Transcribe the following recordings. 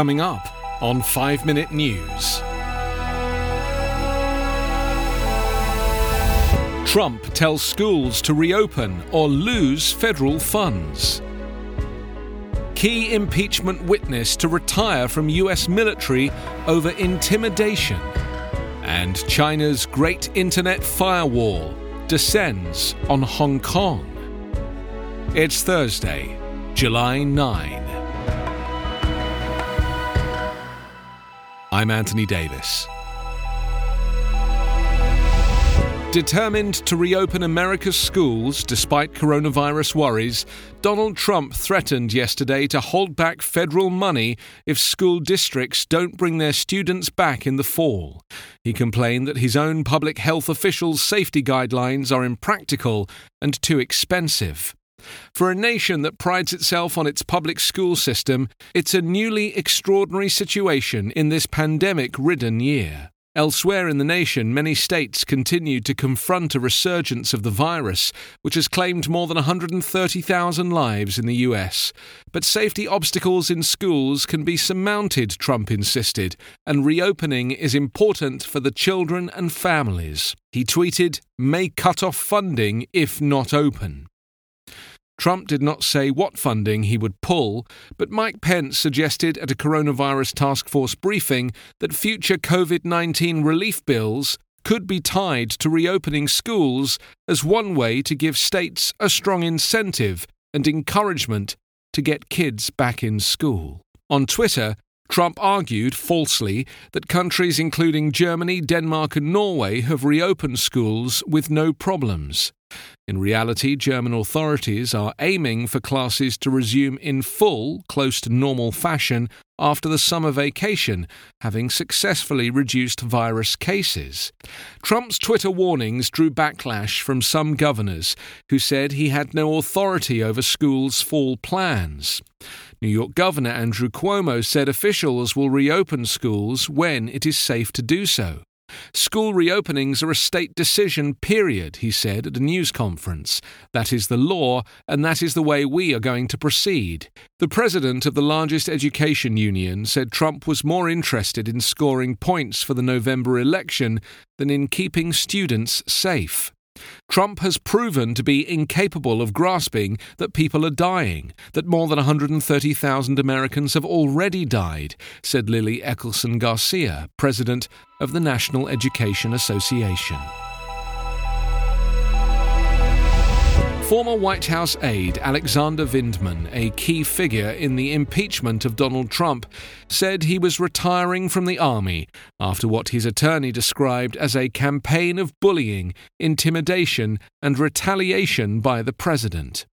Coming up on 5 Minute News. Trump tells schools to reopen or lose federal funds. Key impeachment witness to retire from US military over intimidation. And China's great internet firewall descends on Hong Kong. It's Thursday, July 9. I'm Anthony Davis. Determined to reopen America's schools despite coronavirus worries, Donald Trump threatened yesterday to hold back federal money if school districts don't bring their students back in the fall. He complained that his own public health officials' safety guidelines are impractical and too expensive. For a nation that prides itself on its public school system, it's a newly extraordinary situation in this pandemic ridden year. Elsewhere in the nation, many states continue to confront a resurgence of the virus, which has claimed more than 130,000 lives in the US. But safety obstacles in schools can be surmounted, Trump insisted, and reopening is important for the children and families. He tweeted, may cut off funding if not open. Trump did not say what funding he would pull, but Mike Pence suggested at a coronavirus task force briefing that future COVID 19 relief bills could be tied to reopening schools as one way to give states a strong incentive and encouragement to get kids back in school. On Twitter, Trump argued, falsely, that countries including Germany, Denmark, and Norway have reopened schools with no problems. In reality, German authorities are aiming for classes to resume in full, close to normal fashion after the summer vacation, having successfully reduced virus cases. Trump's Twitter warnings drew backlash from some governors who said he had no authority over schools' fall plans. New York Governor Andrew Cuomo said officials will reopen schools when it is safe to do so. School reopenings are a state decision, period, he said at a news conference. That is the law, and that is the way we are going to proceed. The president of the largest education union said Trump was more interested in scoring points for the November election than in keeping students safe. Trump has proven to be incapable of grasping that people are dying, that more than 130,000 Americans have already died, said Lily Eskelsen Garcia, president of the National Education Association. Former White House aide Alexander Vindman, a key figure in the impeachment of Donald Trump, said he was retiring from the Army after what his attorney described as a campaign of bullying, intimidation, and retaliation by the president.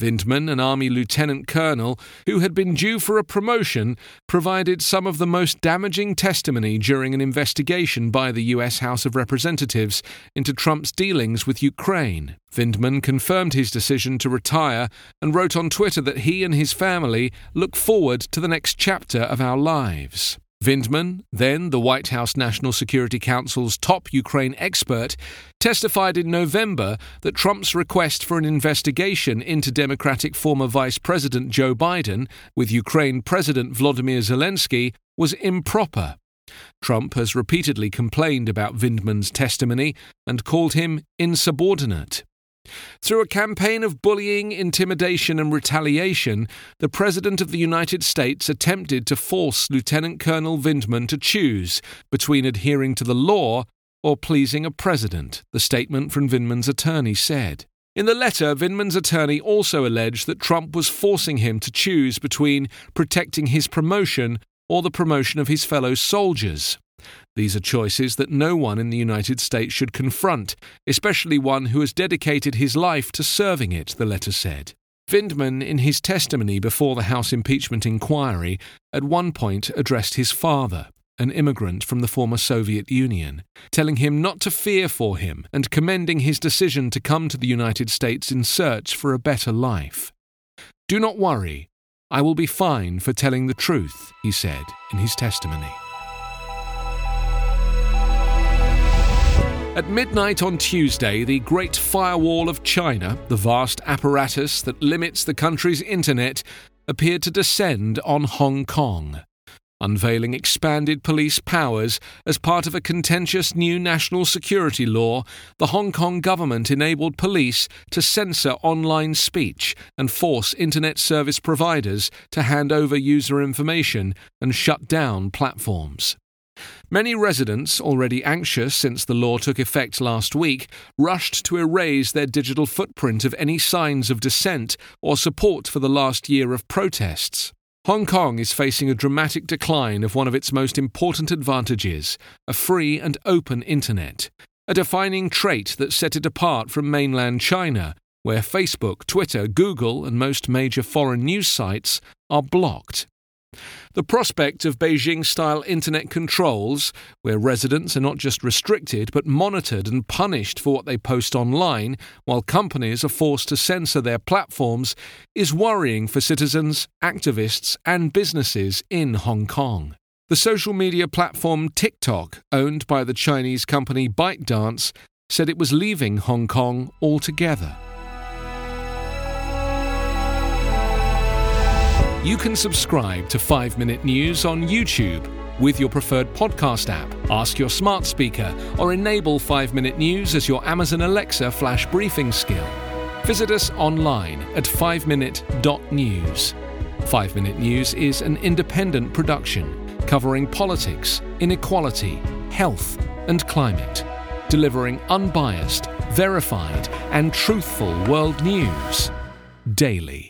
Vindman, an Army lieutenant colonel who had been due for a promotion, provided some of the most damaging testimony during an investigation by the U.S. House of Representatives into Trump's dealings with Ukraine. Vindman confirmed his decision to retire and wrote on Twitter that he and his family look forward to the next chapter of our lives. Vindman, then the White House National Security Council's top Ukraine expert, testified in November that Trump's request for an investigation into Democratic former Vice President Joe Biden with Ukraine President Volodymyr Zelensky was improper. Trump has repeatedly complained about Vindman's testimony and called him insubordinate. Through a campaign of bullying, intimidation, and retaliation, the President of the United States attempted to force Lieutenant Colonel Vindman to choose between adhering to the law or pleasing a president, the statement from Vindman's attorney said. In the letter, Vindman's attorney also alleged that Trump was forcing him to choose between protecting his promotion or the promotion of his fellow soldiers. These are choices that no one in the United States should confront, especially one who has dedicated his life to serving it, the letter said. Vindman, in his testimony before the House impeachment inquiry, at one point addressed his father, an immigrant from the former Soviet Union, telling him not to fear for him and commending his decision to come to the United States in search for a better life. Do not worry, I will be fine for telling the truth, he said in his testimony. At midnight on Tuesday, the Great Firewall of China, the vast apparatus that limits the country's internet, appeared to descend on Hong Kong, unveiling expanded police powers as part of a contentious new national security law. The Hong Kong government enabled police to censor online speech and force internet service providers to hand over user information and shut down platforms. Many residents, already anxious since the law took effect last week, rushed to erase their digital footprint of any signs of dissent or support for the last year of protests. Hong Kong is facing a dramatic decline of one of its most important advantages a free and open internet, a defining trait that set it apart from mainland China, where Facebook, Twitter, Google, and most major foreign news sites are blocked. The prospect of Beijing style internet controls, where residents are not just restricted but monitored and punished for what they post online, while companies are forced to censor their platforms, is worrying for citizens, activists, and businesses in Hong Kong. The social media platform TikTok, owned by the Chinese company ByteDance, said it was leaving Hong Kong altogether. You can subscribe to 5 Minute News on YouTube with your preferred podcast app. Ask your smart speaker or enable 5 Minute News as your Amazon Alexa flash briefing skill. Visit us online at 5minute.news. 5 Minute News is an independent production covering politics, inequality, health, and climate, delivering unbiased, verified, and truthful world news daily.